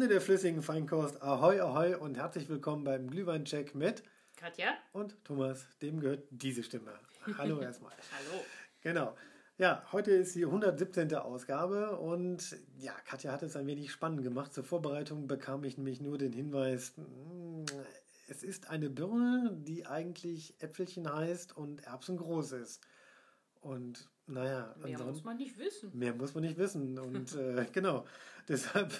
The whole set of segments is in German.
Freunde der flüssigen Feinkost, ahoi, ahoi und herzlich willkommen beim Glühweincheck mit Katja und Thomas. Dem gehört diese Stimme. Hallo erstmal. Hallo. Genau. Ja, heute ist die 117. Ausgabe und ja, Katja hat es ein wenig spannend gemacht. Zur Vorbereitung bekam ich nämlich nur den Hinweis, mm, es ist eine Birne, die eigentlich Äpfelchen heißt und Erbsen groß ist. Und naja, Mehr muss man nicht wissen. Mehr muss man nicht wissen. Und äh, genau, deshalb,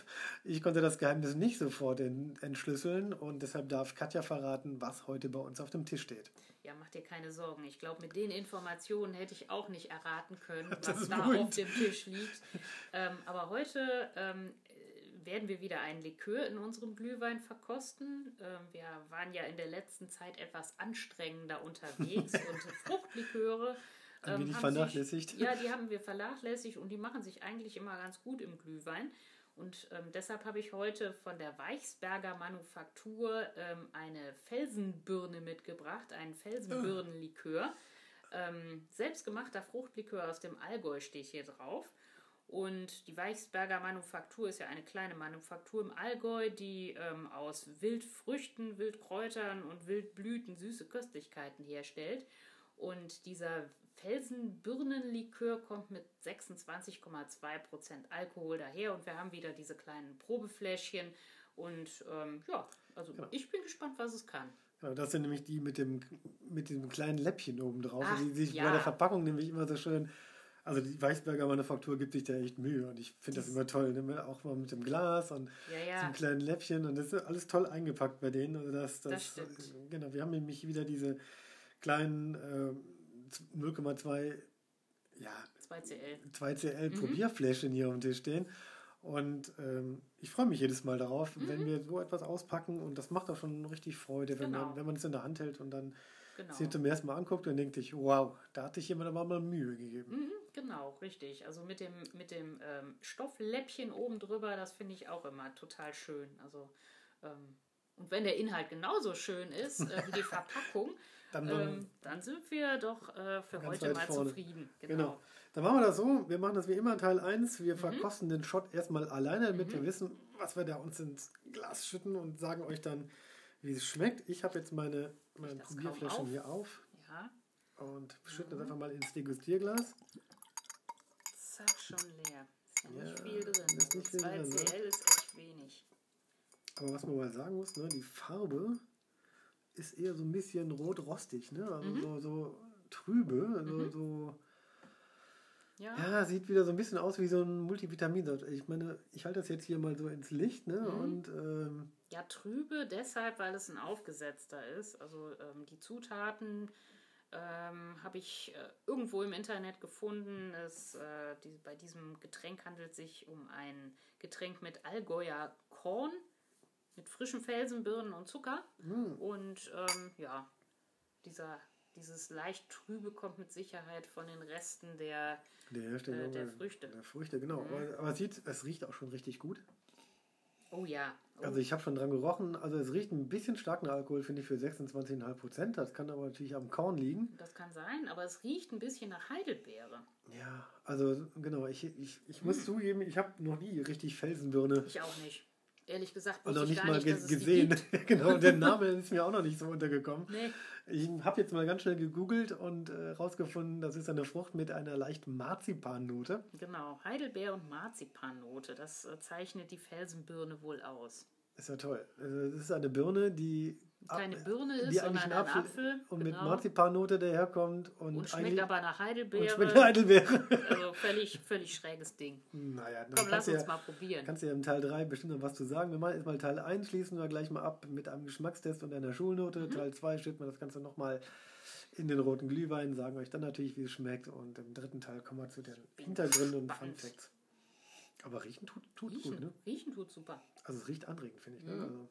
ich konnte das Geheimnis nicht sofort en- entschlüsseln und deshalb darf Katja verraten, was heute bei uns auf dem Tisch steht. Ja, mach dir keine Sorgen. Ich glaube, mit den Informationen hätte ich auch nicht erraten können, was da beruhigend. auf dem Tisch liegt. Ähm, aber heute ähm, äh, werden wir wieder einen Likör in unserem Glühwein verkosten. Ähm, wir waren ja in der letzten Zeit etwas anstrengender unterwegs und Fruchtliköre. Ein ähm, haben sich- vernachlässigt. Ja, die haben wir vernachlässigt und die machen sich eigentlich immer ganz gut im Glühwein. Und ähm, deshalb habe ich heute von der Weichsberger Manufaktur ähm, eine Felsenbirne mitgebracht, einen Felsenbirnenlikör. Ähm, selbstgemachter Fruchtlikör aus dem Allgäu steht hier drauf. Und die Weichsberger Manufaktur ist ja eine kleine Manufaktur im Allgäu, die ähm, aus Wildfrüchten, Wildkräutern und Wildblüten süße Köstlichkeiten herstellt. Und dieser Felsenbirnenlikör kommt mit 26,2% Alkohol daher. Und wir haben wieder diese kleinen Probefläschchen. Und ähm, ja, also ich bin gespannt, was es kann. Genau, das sind nämlich die mit dem, mit dem kleinen Läppchen oben drauf, Ach, die sich ja. bei der Verpackung nämlich immer so schön. Also die Weichsberger Manufaktur gibt sich da echt Mühe und ich finde das immer toll, ne? auch mal mit dem Glas und Ja, ja. diesem kleinen Läppchen und das ist alles toll eingepackt bei denen. Also das, das, Das stimmt. Genau, wir haben nämlich wieder diese kleinen äh, 0,2 ja, 2CL. 2CL Mhm. Probierfläschchen hier auf dem Tisch stehen. Und ähm, ich freue mich jedes Mal darauf, Mhm. wenn wir so etwas auspacken. Und das macht auch schon richtig Freude, wenn, Genau. man, wenn man es in der Hand hält und dann Genau. sich zum ersten Mal anguckt und denkt sich, wow, da hat sich jemand aber mal Mühe gegeben. Mhm, genau, richtig. Also mit dem, mit dem ähm, Stoffläppchen oben drüber, das finde ich auch immer total schön. Also, ähm, und wenn der Inhalt genauso schön ist äh, wie die Verpackung, Dann, ähm, dann sind wir doch äh, für heute mal vorne. zufrieden. Genau. Genau. Dann machen wir das so. Wir machen das wie immer Teil 1. Mhm. Wir verkosten den Shot erstmal alleine, damit wir wissen, was wir da uns ins Glas schütten und sagen euch dann, wie es schmeckt. Ich habe jetzt meine, meine Probierfläschchen auf. hier auf Ja, und schütte das einfach mal ins Degustierglas. zack, schon leer. Ist ja, Ja, nicht viel drin. ist nicht viel also drin, 2CL ne? ist echt wenig. Aber was man mal sagen muss, ne, die Farbe ist eher so ein bisschen rot-rostig, ne? Also Mhm. so, so trübe, so, so Ja, ja, sieht wieder so ein bisschen aus wie so ein Multivitamin. Ich meine, ich halte das jetzt hier mal so ins Licht, ne? Mhm. Und ähm, Ja, trübe deshalb, weil es ein aufgesetzter ist. Also ähm, die Zutaten ähm, habe ich äh, irgendwo im Internet gefunden. Es, äh, die, bei diesem Getränk handelt es sich um ein Getränk mit Allgäuer Korn, mit frischen Felsenbirnen und Zucker. hm, Und ähm, ja, dieser, dieses leicht trübe kommt mit Sicherheit von den Resten der. der Äh, der Früchte. Der Früchte, genau. Aber, aber es, sieht, es riecht auch schon richtig gut. Oh ja. Oh, Also ich habe schon dran gerochen. Also es riecht ein bisschen stark nach Alkohol, finde ich, für 26,5 Prozent. Das kann aber natürlich am Korn liegen. das kann sein, aber es riecht ein bisschen nach Heidelbeere. Ja, also genau, ich, ich, ich muss zugeben, ich habe noch nie richtig Felsenbirne Ich auch nicht. Ehrlich gesagt, wusste noch ich nicht gar mal nicht, dass es gesehen. gibt. genau, der Name ist mir auch noch nicht so untergekommen. Nee, Ich habe jetzt mal ganz schnell gegoogelt und äh, rausgefunden, das ist eine Frucht mit einer leichten Marzipannote. genau. Heidelbeer und Marzipannote, das äh, zeichnet die Felsenbirne wohl aus. Ist ja toll. Also, Das ist eine Birne, die, Keine ab- Birne ist, sondern ein Apfel, Apfel. und mit genau. Marzipannote daherkommt und, Und schmeckt aber nach und Heidelbeere. schmeckt nach Heidelbeere. Also völlig, völlig schräges Ding. naja, dann Komm, lass uns ja, mal probieren. kannst du ja im Teil 3 bestimmt noch was zu sagen. Wir machen jetzt mal Teil 1, schließen wir gleich mal ab mit einem Geschmackstest und einer Schulnote. Mhm. Teil 2 schütten wir das Ganze nochmal in den roten Glühwein, sagen euch dann natürlich, wie es schmeckt. Und im dritten Teil kommen wir zu den Hintergründen und Fun. Facts. Aber riechen tut, tut Riechen, gut, ne? Riechen tut super. Also es riecht anregend, finde ich. Ne? Mhm. Also,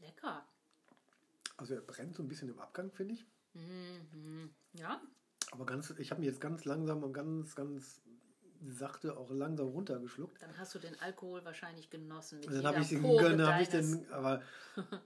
Lecker. also er brennt so ein bisschen im Abgang, finde ich. Mhm. Ja, Aber ganz, ich habe ihn jetzt ganz langsam und ganz, ganz sachte auch langsam runtergeschluckt. dann hast du den Alkohol wahrscheinlich genossen. Mit dann habe ich den, dann habe ich den, aber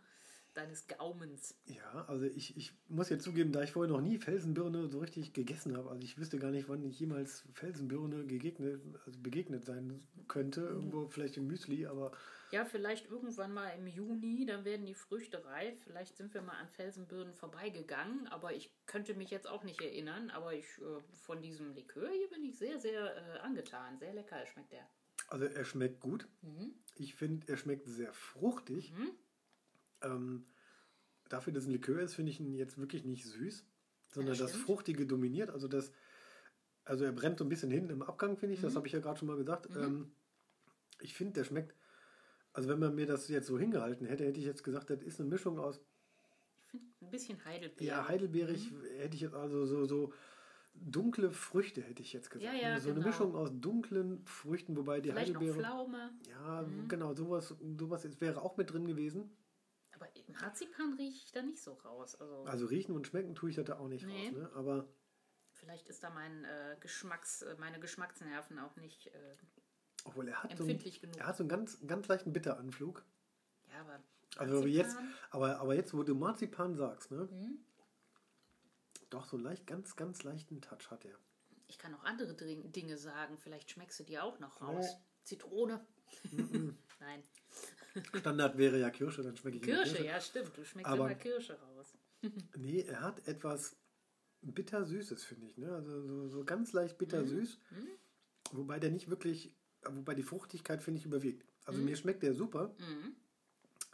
deines Gaumens. Ja, also ich, ich muss jetzt zugeben, da ich vorher noch nie Felsenbirne so richtig gegessen habe, also ich wüsste gar nicht, wann ich jemals Felsenbirne gegegnet, also begegnet sein könnte, irgendwo vielleicht im Müsli, aber Ja, vielleicht irgendwann mal im Juni, dann werden die Früchte reif. Vielleicht sind wir mal an Felsenbirnen vorbeigegangen, aber ich könnte mich jetzt auch nicht erinnern. Aber ich äh, von diesem Likör hier bin ich sehr, sehr äh, angetan. Sehr lecker schmeckt der. also er schmeckt gut. Ich finde, er schmeckt sehr fruchtig. Ähm, dafür, dass es ein Likör ist, finde ich ihn jetzt wirklich nicht süß, sondern Ja, das. Fruchtige dominiert. Also das, also er brennt so ein bisschen hin im Abgang, finde ich. Mhm. Das habe ich ja gerade schon mal gesagt. Ähm, ich finde, der schmeckt. Also wenn man mir das jetzt so hingehalten hätte, hätte ich jetzt gesagt, das ist eine Mischung aus Ich finde ein bisschen Heidelbeere. ja, heidelbeerig Mhm. hätte ich jetzt also so, so dunkle Früchte hätte ich jetzt gesagt. Ja, ja, so eine genau. Mischung aus dunklen Früchten, wobei die Vielleicht noch Heidelbeere. Pflaume. Ja, Mhm. genau, sowas, sowas wäre auch mit drin gewesen. Aber Marzipan rieche ich da nicht so raus. Also Also riechen und schmecken tue ich da auch nicht Nee. raus. Ne? Aber vielleicht ist da mein äh, Geschmacks, äh, meine Geschmacksnerven auch nicht. Äh, obwohl er hat, so einen, Empfindlich genug. er hat so einen ganz, ganz leichten Bitteranflug. ja, aber. Also jetzt, aber, aber jetzt, wo du Marzipan sagst, ne? Mhm. Doch so leicht, ganz, ganz leichten Touch hat er. Ich kann auch andere Dinge sagen. Vielleicht schmeckst du die auch noch raus. Nee. Zitrone. Nein. Standard wäre ja Kirsche, dann schmecke ich immer Kirsche, ja, stimmt. Du schmeckst Aber- immer Kirsche raus. Nee, er hat etwas bittersüßes, finde ich. Ne? Also so, so ganz leicht bittersüß. Mhm. Wobei der nicht wirklich, wobei die Fruchtigkeit, finde ich, überwiegt. Also Mhm. mir schmeckt der super.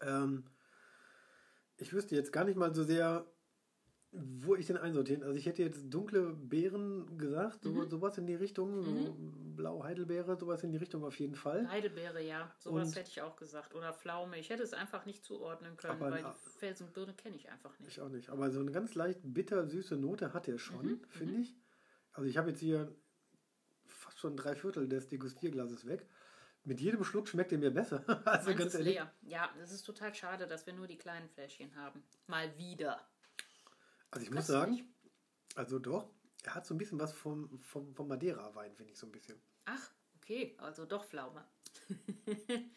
Ähm, ich wüsste jetzt gar nicht mal so sehr, wo ich den einsortieren. Also ich hätte jetzt dunkle Beeren gesagt, so, Mhm. sowas in die Richtung, so blau Heidelbeere, sowas in die Richtung auf jeden Fall. Heidelbeere, ja. Sowas Und- hätte ich auch gesagt. Oder Pflaume. Ich hätte es einfach nicht zuordnen können, Aber- weil die Felsenbirne kenne ich einfach nicht. Ich auch nicht. Aber so eine ganz leicht bittersüße Note hat er schon, Mhm, finde ich. Also ich habe jetzt hier fast schon drei Viertel des Degustierglases weg. Mit jedem Schluck schmeckt er mir besser. also Meins ganz ist ehrlich. leer. Ja, es ist total schade, dass wir nur die kleinen Fläschchen haben. Mal wieder. Also ich muss sagen, also doch, er hat so ein bisschen was vom, vom, vom Madeira-Wein, finde ich so ein bisschen. Ach, okay. Also doch Pflaume.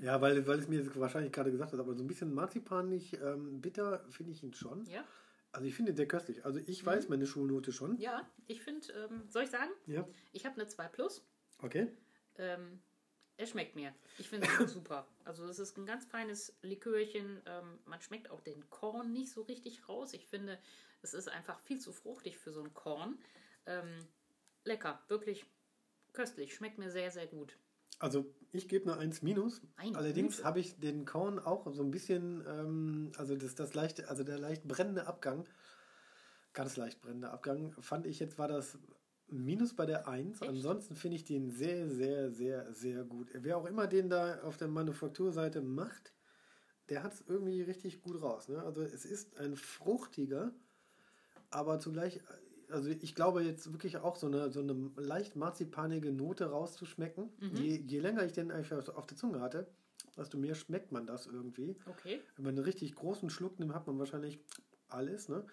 Ja, weil, weil es mir wahrscheinlich gerade gesagt hat, aber so ein bisschen Marzipan nicht ähm, bitter finde ich ihn schon. Ja? Also ich finde ihn sehr köstlich. Also ich weiß meine Schulnote schon. Mhm. Ja, ich finde, ähm, soll ich sagen? Ja. Ich habe eine 2 Plus. Okay. Ähm, er schmeckt mir. Ich finde es super. Also es ist ein ganz feines Likörchen. Ähm, man schmeckt auch den Korn nicht so richtig raus. Ich finde, es ist einfach viel zu fruchtig für so ein Korn. Ähm, lecker, wirklich köstlich. Schmeckt mir sehr, sehr gut. Also ich gebe eine 1 minus. Meine Allerdings habe ich den Korn auch so ein bisschen, ähm, also das, das leichte, also der leicht brennende Abgang, ganz leicht brennende Abgang, fand ich jetzt war das Minus bei der 1. Echt? Ansonsten finde ich den sehr, sehr, sehr, sehr gut. Wer auch immer den da auf der Manufakturseite macht, der hat es irgendwie richtig gut raus. Ne? Also es ist ein fruchtiger, aber zugleich, also ich glaube jetzt wirklich auch so eine, so eine leicht marzipanige Note rauszuschmecken. Je, je länger ich den einfach auf der Zunge hatte, desto mehr schmeckt man das irgendwie. Okay, Wenn man einen richtig großen Schluck nimmt, hat man wahrscheinlich alles. Ne?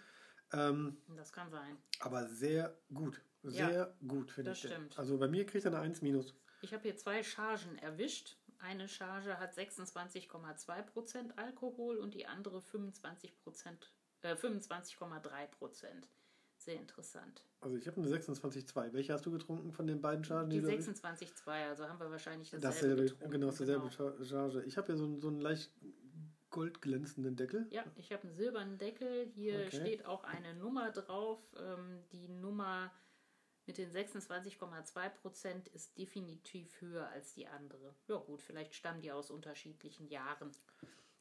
Ähm, das kann sein. aber sehr gut. Ja, Sehr gut, finde das ich. den. stimmt. Also bei mir kriegt er eine 1 minus. Ich habe hier zwei Chargen erwischt. Eine Charge hat 26,2% Alkohol und die andere 25%, äh, 25,3%. Sehr interessant. Also ich habe eine 26,2. Welche hast du getrunken von den beiden Chargen? Die du- 26,2, also haben wir wahrscheinlich dasselbe, Dasselbe, getrunken. genau, dasselbe Char- Charge. Ich habe ja so, einen- so einen leicht goldglänzenden Deckel. Ja, ich habe einen silbernen Deckel. Hier Okay. steht auch eine Nummer drauf. Ähm, die Nummer mit den 26,2% ist definitiv höher als die andere. Ja gut, vielleicht stammen die aus unterschiedlichen Jahren.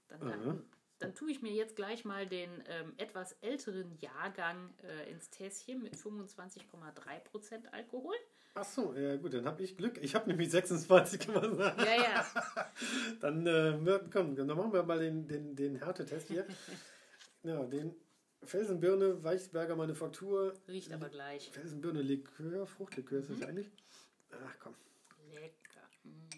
Dann, Aha. dann, tue ich mir jetzt gleich mal den ähm, etwas älteren Jahrgang äh, ins Tässchen mit 25,3% Alkohol. Ach so, ja gut, dann habe ich Glück. Ich habe nämlich 26 gemacht. Ja, ja. Dann, äh, komm, dann machen wir mal den, den, den Härtetest hier. ja, den Felsenbirne, Weichsberger Manufaktur. Riecht aber gleich. Felsenbirne Likör, Fruchtlikör ist das eigentlich? Ach komm. Lecker. Mm.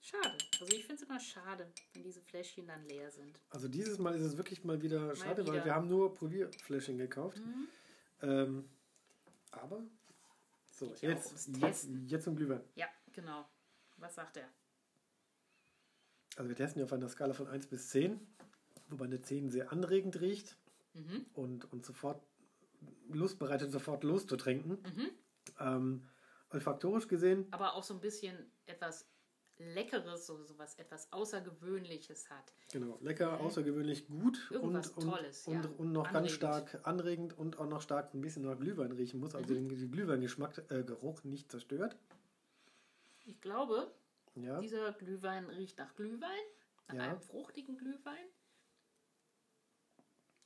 Schade. Also ich finde es immer schade, wenn diese Fläschchen dann leer sind. Also dieses Mal ist es wirklich mal wieder schade, weil wieder. wir haben nur Probierfläschchen gekauft. Mhm. Ähm, aber so, jetzt, jetzt, jetzt zum Glühwein. Ja, genau. Was sagt er? Also wir testen ja auf einer Skala von 1 bis 10. Wobei eine 10 sehr anregend riecht Mhm. und, und sofort Lust bereitet, sofort loszutrinken. Mhm. Ähm, olfaktorisch gesehen, Aber auch so ein bisschen etwas Leckeres, so, so was etwas Außergewöhnliches hat. genau, lecker, außergewöhnlich gut Mhm. Irgendwas und, und, Tolles, und, ja. und noch ganz Anregend. stark anregend und auch noch stark ein bisschen nach Glühwein riechen muss, also Mhm. den, den Glühweingeschmack, äh, Geruch nicht zerstört. Ich glaube, Ja, dieser Glühwein riecht nach Glühwein, nach Ja. einem fruchtigen Glühwein.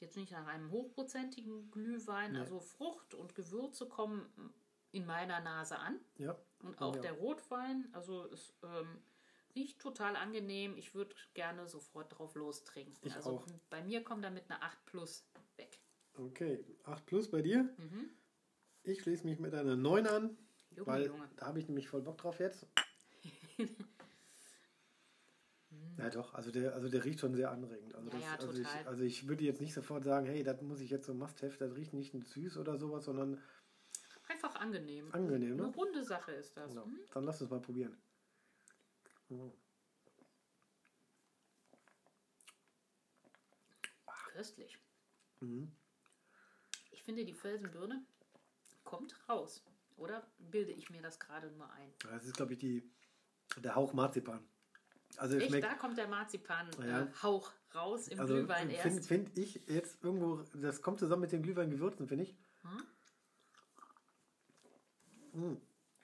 Jetzt nicht nach einem hochprozentigen Glühwein. Nee. Also Frucht und Gewürze kommen in meiner Nase an. ja. Und auch Ja. der Rotwein, also es ähm, riecht total angenehm. Ich würde gerne sofort drauf lostrinken. Ich also auch. bei mir kommt damit eine 8 plus weg. Okay, 8 plus bei dir. Mhm. Ich schließe mich mit einer 9 an, Junge, weil Junge. da habe ich nämlich voll Bock drauf jetzt. ja doch, also der, also der riecht schon sehr anregend. Also, Ja, ja, also, ich, also ich würde jetzt nicht sofort sagen, hey, das muss ich jetzt so must-have, das riecht nicht süß oder sowas, sondern Einfach angenehm. Angenehm, ne? Eine runde Sache ist das. genau. Mhm. dann lass uns mal probieren. Mhm. Köstlich. Mhm. Ich finde, die Felsenbirne kommt raus. Oder bilde ich mir das gerade nur ein? Das ist, glaube ich, die, der Hauch Marzipan. Also schmeckt, da kommt der Marzipan-Hauch Ja. äh, Hauch raus im also Glühwein finde erst. find ich jetzt irgendwo, das kommt zusammen mit den Glühweingewürzen, finde ich.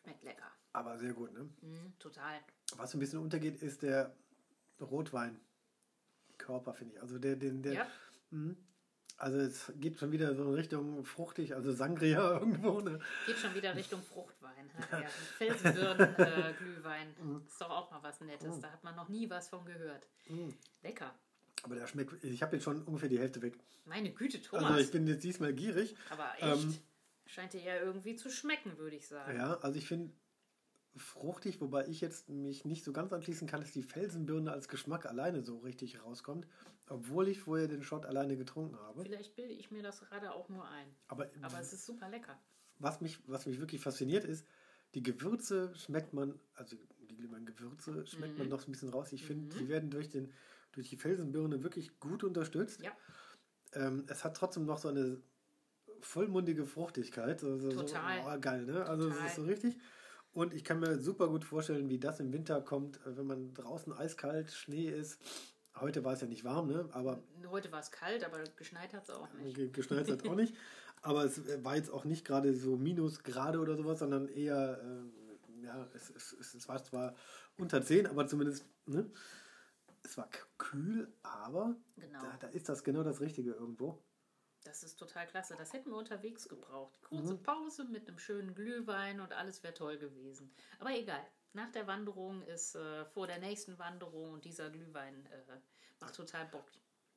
Schmeckt lecker. Aber sehr gut, ne? Mhm, total. Was ein bisschen untergeht, ist der Rotwein. Körper, finde ich. Also der, den, der, Ja, also es geht schon wieder so in Richtung fruchtig, also Sangria irgendwo, ne? geht schon wieder Richtung Fruchtwein. Ja, ja. Felsenbirnen, äh, Glühwein. Mhm. Ist doch auch mal was Nettes. Da hat man noch nie was von gehört. Mhm. Lecker. Aber der schmeckt, ich habe jetzt schon ungefähr die Hälfte weg. Meine Güte, Thomas. Also ich bin jetzt diesmal gierig. Aber echt, Ähm, scheint dir ja irgendwie zu schmecken, würde ich sagen. Ja, also ich finde fruchtig, wobei ich jetzt mich nicht so ganz anschließen kann, dass die Felsenbirne als Geschmack alleine so richtig rauskommt, obwohl ich vorher den Shot alleine getrunken habe. Vielleicht bilde ich mir das gerade auch nur ein. Aber, Aber es ist super lecker. was, mich, was mich wirklich fasziniert ist, die Gewürze schmeckt man, also die Glühwein-Gewürze schmeckt Mhm. man noch so ein bisschen raus. Ich finde, die werden durch, den, durch die Felsenbirne wirklich gut unterstützt. Ja, Ähm, es hat trotzdem noch so eine vollmundige Fruchtigkeit. So, so, Total. So, oh, geil, ne? Also es ist so richtig. Und ich kann mir super gut vorstellen, wie das im Winter kommt, äh, wenn man draußen eiskalt, Schnee ist. Heute war es ja nicht warm, ne? Aber heute war es kalt, aber geschneit hat es auch nicht. ge- geschneit hat auch nicht. Aber es war jetzt auch nicht gerade so Minusgrade oder sowas, sondern eher, ähm, ja, es, es, es, es war zwar unter 10, aber zumindest, ne? Es war kühl, aber Genau. da, da ist das genau das Richtige irgendwo. Das ist total klasse. Das hätten wir unterwegs gebraucht. Kurze Mhm. Pause mit einem schönen Glühwein und alles wäre toll gewesen. Aber egal. Nach der Wanderung ist äh, vor der nächsten Wanderung und dieser Glühwein äh, macht total Bock.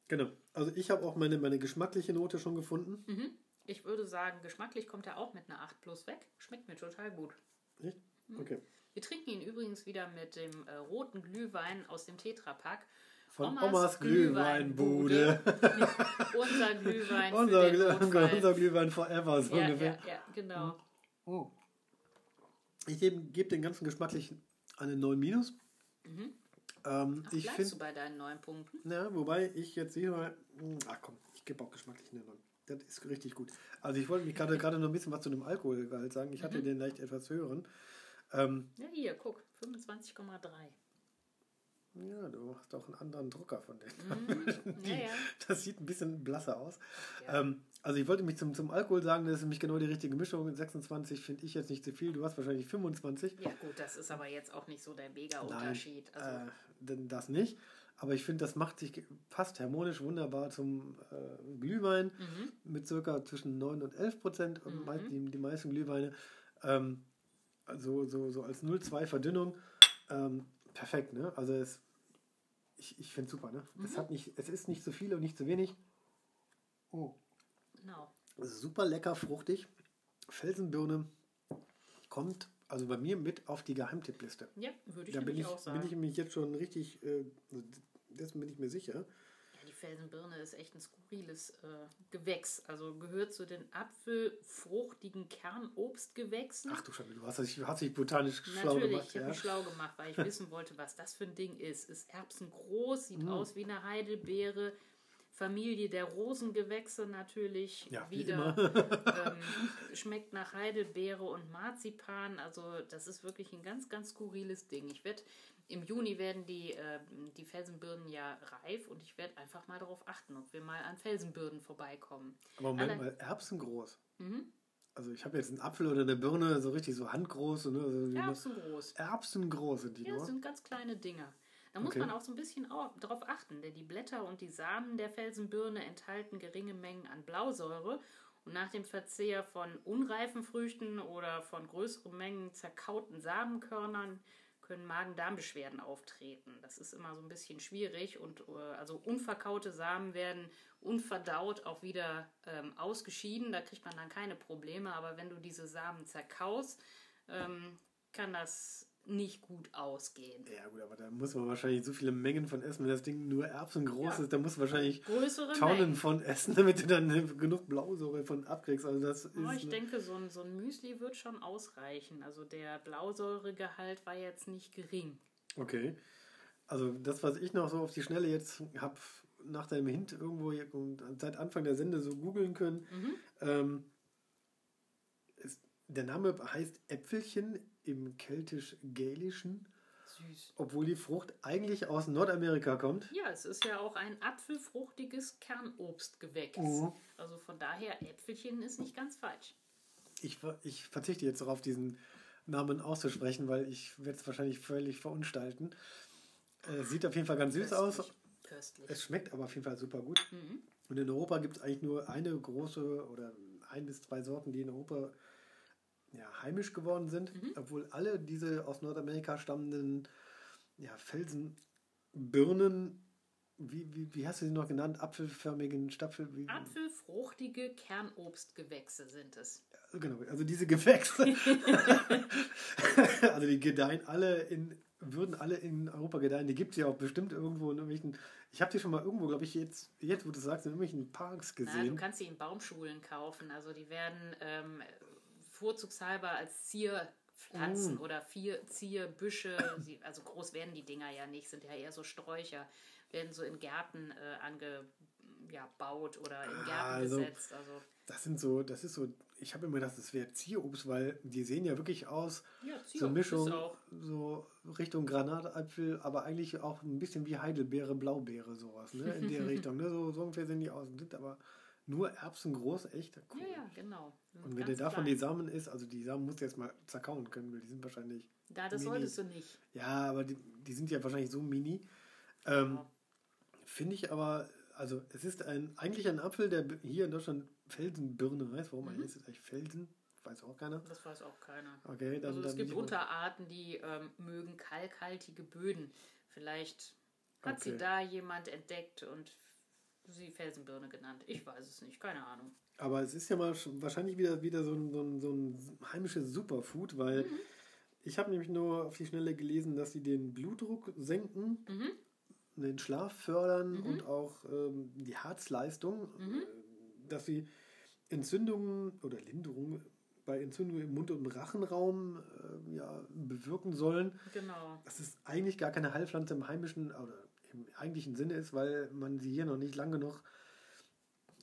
Genau. Also ich habe auch meine, meine geschmackliche Note schon gefunden. Mhm. Ich würde sagen, geschmacklich kommt er auch mit einer 8 plus weg. Schmeckt mir total gut. Echt? Okay. Wir trinken ihn übrigens wieder mit dem äh, roten Glühwein aus dem Tetrapack. Von Omas Omas, Glühweinbude. Unser Glühwein unser, für den Glüh- Notfall. unser Glühwein forever, so ja, ungefähr. ja, ja, genau. Oh. Ich gebe geb den ganzen geschmacklichen eine 9 minus. Mhm. Ähm, Ach, ich bleibst finde, du bei deinen neun Punkten? ja, wobei ich jetzt hier mal, hm, ach komm, ich gebe auch geschmacklich eine 9. Das ist richtig gut. Also ich wollte mich gerade gerade noch ein bisschen was zu dem Alkoholgehalt sagen. Ich hatte Mhm. den leicht etwas höheren. Ähm, Ja, hier, guck, 25,3. Ja, du hast auch einen anderen Drucker von denen. Mhm. Ja, ja. Das sieht ein bisschen blasser aus. Ja. Ähm, also ich wollte mich zum, zum Alkohol sagen, das ist nämlich genau die richtige Mischung. 26 finde ich jetzt nicht zu viel. Du hast wahrscheinlich 25. ja, gut, das ist aber jetzt auch nicht so der Mega-Unterschied. Also, äh, denn das nicht. Aber ich finde, das macht sich, passt harmonisch wunderbar zum äh, Glühwein mhm. mit circa zwischen 9 und 11 Prozent. Mhm. mei- Die, die meisten Glühweine. Ähm, also so, so als 0,2 Verdünnung. Ähm, perfekt, ne? Also es, ich, ich finde es super, ne? Mhm. Es, hat nicht, es ist nicht zu viel und nicht zu wenig. Oh. genau. Super lecker, fruchtig. Felsenbirne kommt also bei mir mit auf die Geheimtippliste. Ja, würde ich Da bin ich, auch sagen. bin ich mich jetzt schon richtig, äh, dessen bin ich mir sicher. Felsenbirne ist echt ein skurriles äh, Gewächs. Also gehört zu den apfelfruchtigen Kernobstgewächsen. Ach du Schande, du hast dich, hast dich botanisch schlau Natürlich, gemacht. ich habe Ja. mich schlau gemacht, weil ich wissen wollte, was das für ein Ding ist. Ist erbsengroß, sieht Mm. aus wie eine Heidelbeere, Familie der Rosengewächse natürlich Ja, wie wieder. ähm, schmeckt nach Heidelbeere und Marzipan. Also das ist wirklich ein ganz, ganz skurriles Ding. Ich werde im Juni werden die, äh, die Felsenbirnen ja reif und ich werde einfach mal darauf achten, ob wir mal an Felsenbirnen vorbeikommen. Aber Moment Alle- mal, Erbsen groß. Mhm. Also ich habe jetzt einen Apfel oder eine Birne, so richtig so handgroß. Ne? Also Erbsen groß. Erbsen groß sind die Ja, das sind ganz kleine Dinger. Da muss Okay. man auch so ein bisschen au- drauf achten, denn die Blätter und die Samen der Felsenbirne enthalten geringe Mengen an Blausäure. Und nach dem Verzehr von unreifen Früchten oder von größeren Mengen zerkauten Samenkörnern können Magen-Darm-Beschwerden auftreten. Das ist immer so ein bisschen schwierig und äh, also unverkaute Samen werden unverdaut auch wieder ähm, ausgeschieden. Da kriegt man dann keine Probleme. Aber wenn du diese Samen zerkaust, ähm, kann das nicht gut ausgehen. Ja gut, aber da muss man wahrscheinlich so viele Mengen von essen, wenn das Ding nur Erbsen groß Ja. ist, da muss man wahrscheinlich Größere Tonnen Mengen. von essen, damit du dann genug Blausäure von abkriegst. Also das ist Ja, ich ne- denke, so ein, so ein Müsli wird schon ausreichen. Also der Blausäuregehalt war jetzt nicht gering. Okay. Also das, was ich noch so auf die Schnelle jetzt habe nach deinem Hint irgendwo seit Anfang der Sende so googeln können, Mhm. ähm, ist, der Name heißt Äpfelchen im keltisch-gälischen, Süß. obwohl die Frucht eigentlich aus Nordamerika kommt. Ja, es ist ja auch ein apfelfruchtiges Kernobstgewächs. Mhm. Also von daher, Äpfelchen ist nicht ganz falsch. Ich, ich verzichte jetzt darauf, diesen Namen auszusprechen, weil ich werde es wahrscheinlich völlig verunstalten. Äh, sieht auf jeden Fall ganz süß aus. Köstlich. Köstlich. Es schmeckt aber auf jeden Fall super gut. Mhm. Und in Europa gibt es eigentlich nur eine große oder ein bis zwei Sorten, die in Europa ja, heimisch geworden sind, Mhm. obwohl alle diese aus Nordamerika stammenden ja, Felsenbirnen, wie, wie, wie hast du sie noch genannt? Apfelförmigen Stapfel? Wie, Apfelfruchtige Kernobstgewächse sind es. Genau, also diese Gewächse. also die gedeihen alle in, würden alle in Europa gedeihen. Die gibt es ja auch bestimmt irgendwo in irgendwelchen. Ich habe die schon mal irgendwo, glaube ich, jetzt, jetzt, wo du sagst, in irgendwelchen Parks Na, du gesehen. kannst sie in Baumschulen kaufen. Also die werden ähm, vorzugshalber als Zierpflanzen Oh. oder vier Zierbüsche, also groß werden die Dinger ja nicht, sind ja eher so Sträucher, werden so in Gärten äh, angebaut oder in Gärten also- gesetzt. Also Das sind so, das ist so, ich habe immer gedacht, das wäre Zierobst, weil die sehen ja wirklich aus, ja, so Mischung, so Richtung Granatapfel, aber eigentlich auch ein bisschen wie Heidelbeere, Blaubeere, sowas, ne? In der Richtung, ne? So, so ungefähr sehen die aus. Sind aber nur Erbsen groß, echt cool. Ja, ja, genau. Und wenn der davon klein. die Samen isst, also die Samen musst du jetzt mal zerkauen können, weil die sind wahrscheinlich, Da, das Mini. solltest du nicht. ja, aber die, die sind ja wahrscheinlich so mini. Ähm, Ja. Finde ich aber, also es ist ein, eigentlich ein Apfel, der hier in Deutschland Felsenbirne heißt. Warum Mhm. heißt es eigentlich Felsen? Weiß auch keiner. Das weiß auch keiner. Okay, dann, Also dann es gibt nicht mal- Unterarten, die ähm, mögen kalkhaltige Böden. Vielleicht hat Okay. sie da jemand entdeckt und sie Felsenbirne genannt. Ich weiß es nicht, keine Ahnung. Aber es ist ja mal sch- wahrscheinlich wieder, wieder so, ein, so, ein, so ein heimisches Superfood, weil Mhm. ich habe nämlich nur auf die Schnelle gelesen, dass sie den Blutdruck senken, Mhm. den Schlaf fördern Mhm. und auch ähm, die Herzleistung, Mhm. äh, dass sie Entzündungen oder Linderungen bei Entzündungen im Mund- und Rachenraum äh, ja, bewirken sollen. Genau. Dass es eigentlich gar keine Heilpflanze im heimischen oder im eigentlichen Sinne ist, weil man sie hier noch nicht lange genug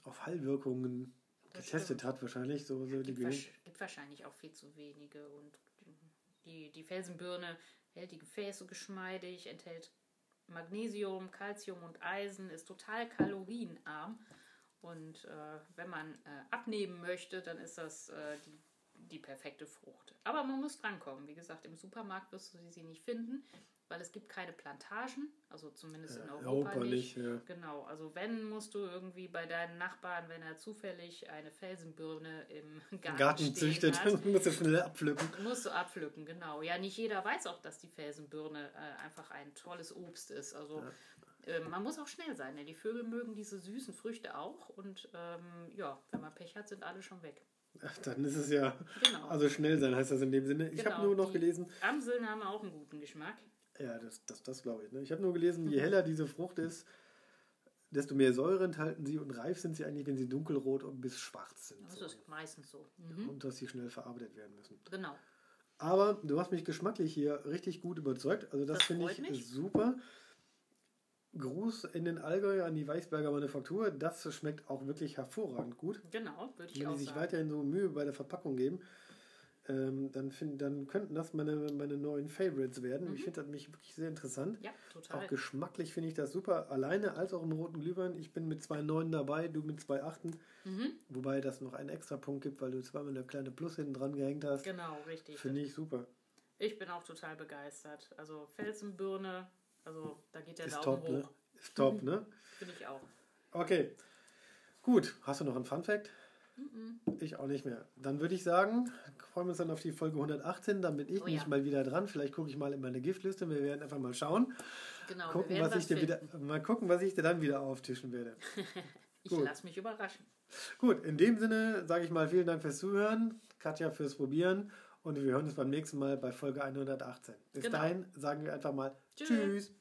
auf Heilwirkungen Das getestet hat, wahrscheinlich. So, so die Gibt, wasch- gibt wahrscheinlich auch viel zu wenige. Und die, die Felsenbirne hält die Gefäße geschmeidig, enthält Magnesium, Calcium und Eisen, ist total kalorienarm. Und äh, wenn man äh, abnehmen möchte, dann ist das äh, die, die perfekte Frucht. Aber man muss drankommen. Wie gesagt, im Supermarkt wirst du sie nicht finden, weil es gibt keine Plantagen, also zumindest in Äh, Europa, Europa nicht. nicht, ja. Genau, also wenn, musst du irgendwie bei deinen Nachbarn, wenn er zufällig eine Felsenbirne im Garten, Garten züchtet, hat, musst du schnell abpflücken. musst du abpflücken, genau. Ja, nicht jeder weiß auch, dass die Felsenbirne äh, einfach ein tolles Obst ist. Also äh, man muss auch schnell sein, denn die Vögel mögen diese süßen Früchte auch und ähm, ja, wenn man Pech hat, sind alle schon weg. Ach, Dann ist es ja, Genau. also schnell sein heißt das in dem Sinne. Ich Genau, habe nur noch gelesen, Amseln haben auch einen guten Geschmack. Ja, das, das, das glaube ich. Ne? Ich habe nur gelesen, je heller diese Frucht ist, desto mehr Säure enthalten sie und reif sind sie eigentlich, wenn sie dunkelrot und bis schwarz sind. Das So. ist meistens so. Mhm. Und dass sie schnell verarbeitet werden müssen. Genau. Aber du hast mich geschmacklich hier richtig gut überzeugt. Also das, Das finde ich mich. super. Gruß in den Allgäu an die Weichsberger Manufaktur. Das schmeckt auch wirklich hervorragend gut. Genau, würde ich Wenn auch die sich sagen. weiterhin so Mühe bei der Verpackung geben, ähm, dann, find, dann könnten das meine, meine neuen Favorites werden. Ich finde das mich wirklich sehr interessant. Ja, total. Auch geschmacklich finde ich das super. Alleine als auch im roten Glühwein. Ich bin mit zwei Neuen dabei, du mit zwei Achten. Mhm. Wobei das noch einen extra Punkt gibt, weil du zweimal eine kleine Plus hinten dran gehängt hast. Genau, richtig. Finde ich super. Ich bin auch total begeistert. Also Felsenbirne, also da geht der Ist Daumen top, ne? hoch. Ist top, ne? Finde ich auch. Okay. Gut. Hast du noch einen Fun Fact? Ich auch nicht mehr. Dann würde ich sagen, freuen wir uns dann auf die Folge 118. Dann bin ich Oh nämlich ja. mal wieder dran. Vielleicht gucke ich mal in meine Giftliste. Wir werden einfach mal schauen. Genau, Gucken, werden was ich dir wieder, mal gucken, was ich dir dann wieder auftischen werde. Ich lasse mich überraschen. Gut, in dem Sinne sage ich mal vielen Dank fürs Zuhören, Katja fürs Probieren und wir hören uns beim nächsten Mal bei Folge 118. Bis Genau. dahin sagen wir einfach mal Tschüss. Tschüss.